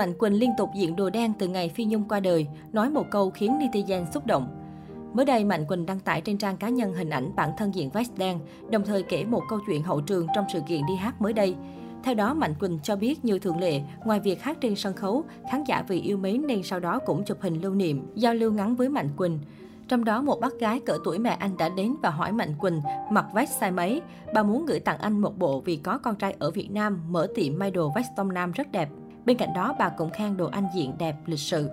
Mạnh Quỳnh liên tục diện đồ đen từ ngày Phi Nhung qua đời, nói một câu khiến netizen xúc động. Mới đây, Mạnh Quỳnh đăng tải trên trang cá nhân hình ảnh bản thân diện vest đen, đồng thời kể một câu chuyện hậu trường trong sự kiện đi hát mới đây. Theo đó, Mạnh Quỳnh cho biết như thường lệ, ngoài việc hát trên sân khấu, khán giả vì yêu mến nên sau đó cũng chụp hình lưu niệm, giao lưu ngắn với Mạnh Quỳnh. Trong đó, một bác gái cỡ tuổi mẹ anh đã đến và hỏi Mạnh Quỳnh mặc vest size mấy. Bà muốn gửi tặng anh một bộ vì có con trai ở Việt Nam mở tiệm may đồ vest Đông Nam rất đẹp. Bên cạnh đó, bà cũng khen đồ anh diện đẹp, lịch sự.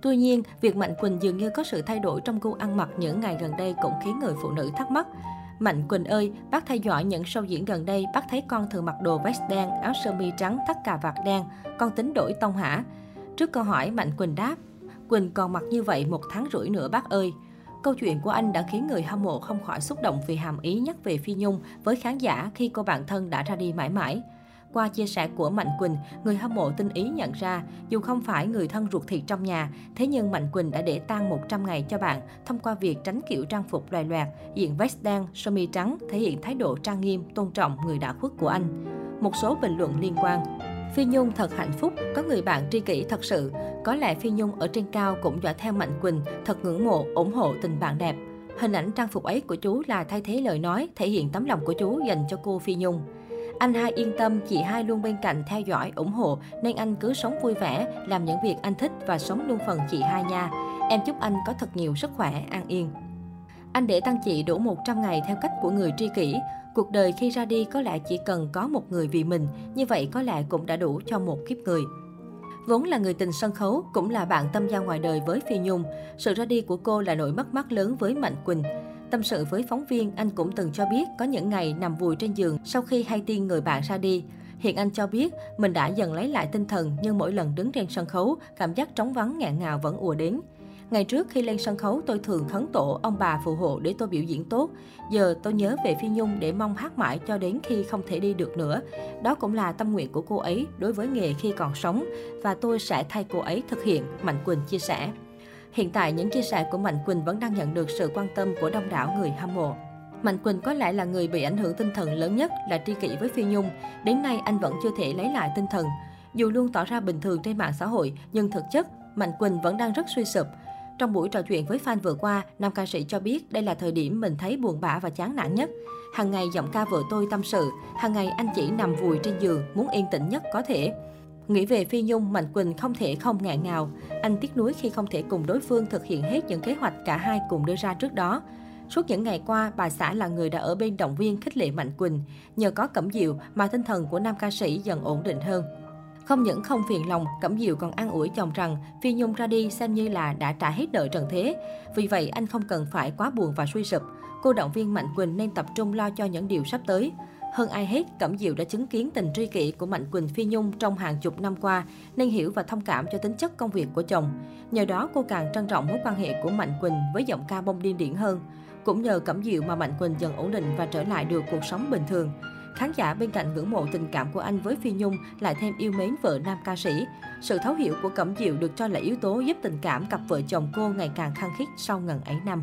Tuy nhiên, việc Mạnh Quỳnh dường như có sự thay đổi trong gu ăn mặc những ngày gần đây cũng khiến người phụ nữ thắc mắc. Mạnh Quỳnh ơi, bác theo dõi những show diễn gần đây, bác thấy con thường mặc đồ vest đen, áo sơ mi trắng, thắt cà vạt đen, con tính đổi tông hả? Trước câu hỏi, Mạnh Quỳnh đáp, Quỳnh còn mặc như vậy một tháng rưỡi nữa bác ơi. Câu chuyện của anh đã khiến người hâm mộ không khỏi xúc động vì hàm ý nhắc về Phi Nhung với khán giả khi cô bạn thân đã ra đi mãi mãi. Qua chia sẻ của Mạnh Quỳnh, người hâm mộ tinh ý nhận ra, dù không phải người thân ruột thịt trong nhà, thế nhưng Mạnh Quỳnh đã để tang 100 ngày cho bạn thông qua việc tránh kiểu trang phục loài loạt, diện vest đen, sơ mi trắng, thể hiện thái độ trang nghiêm, tôn trọng người đã khuất của anh. Một số bình luận liên quan Phi Nhung thật hạnh phúc, có người bạn tri kỷ thật sự. Có lẽ Phi Nhung ở trên cao cũng dõi theo Mạnh Quỳnh, thật ngưỡng mộ, ủng hộ tình bạn đẹp. Hình ảnh trang phục ấy của chú là thay thế lời nói, thể hiện tấm lòng của chú dành cho cô Phi Nhung. Anh hai yên tâm, chị hai luôn bên cạnh theo dõi, ủng hộ nên anh cứ sống vui vẻ, làm những việc anh thích và sống luôn phần chị hai nha. Em chúc anh có thật nhiều sức khỏe, an yên. Anh để tăng chị đủ 100 ngày theo cách của người tri kỷ. Cuộc đời khi ra đi có lẽ chỉ cần có một người vì mình, như vậy có lẽ cũng đã đủ cho một kiếp người. Vốn là người tình sân khấu, cũng là bạn tâm giao ngoài đời với Phi Nhung. Sự ra đi của cô là nỗi mất mát lớn với Mạnh Quỳnh. Tâm sự với phóng viên, anh cũng từng cho biết có những ngày nằm vùi trên giường sau khi hay tin người bạn ra đi. Hiện anh cho biết mình đã dần lấy lại tinh thần nhưng mỗi lần đứng trên sân khấu, cảm giác trống vắng ngạn ngào vẫn ùa đến. Ngày trước khi lên sân khấu tôi thường khấn tổ ông bà phù hộ để tôi biểu diễn tốt. Giờ tôi nhớ về Phi Nhung để mong hát mãi cho đến khi không thể đi được nữa. Đó cũng là tâm nguyện của cô ấy đối với nghề khi còn sống và tôi sẽ thay cô ấy thực hiện, Mạnh Quỳnh chia sẻ. Hiện tại, những chia sẻ của Mạnh Quỳnh vẫn đang nhận được sự quan tâm của đông đảo người hâm mộ. Mạnh Quỳnh có lẽ là người bị ảnh hưởng tinh thần lớn nhất là tri kỷ với Phi Nhung. Đến nay anh vẫn chưa thể lấy lại tinh thần. Dù luôn tỏ ra bình thường trên mạng xã hội, nhưng thực chất, Mạnh Quỳnh vẫn đang rất suy sụp. Trong buổi trò chuyện với fan vừa qua, nam ca sĩ cho biết đây là thời điểm mình thấy buồn bã và chán nản nhất. Hàng ngày giọng ca vợ tôi tâm sự, hàng ngày anh chỉ nằm vùi trên giường, muốn yên tĩnh nhất có thể. Nghĩ về Phi Nhung, Mạnh Quỳnh không thể không ngại ngào. Anh tiếc nuối khi không thể cùng đối phương thực hiện hết những kế hoạch cả hai cùng đưa ra trước đó. Suốt những ngày qua, bà xã là người đã ở bên động viên khích lệ Mạnh Quỳnh. Nhờ có Cẩm Diệu mà tinh thần của nam ca sĩ dần ổn định hơn. Không những không phiền lòng, Cẩm Diệu còn an ủi chồng rằng Phi Nhung ra đi xem như là đã trả hết nợ trần thế. Vì vậy anh không cần phải quá buồn và suy sụp. Cô động viên Mạnh Quỳnh nên tập trung lo cho những điều sắp tới. Hơn ai hết, Cẩm Diệu đã chứng kiến tình tri kỷ của Mạnh Quỳnh Phi Nhung trong hàng chục năm qua, nên hiểu và thông cảm cho tính chất công việc của chồng. Nhờ đó, cô càng trân trọng mối quan hệ của Mạnh Quỳnh với giọng ca bông điên điển hơn. Cũng nhờ Cẩm Diệu mà Mạnh Quỳnh dần ổn định và trở lại được cuộc sống bình thường. Khán giả bên cạnh ngưỡng mộ tình cảm của anh với Phi Nhung lại thêm yêu mến vợ nam ca sĩ. Sự thấu hiểu của Cẩm Diệu được cho là yếu tố giúp tình cảm cặp vợ chồng cô ngày càng khăng khít sau ngần ấy năm.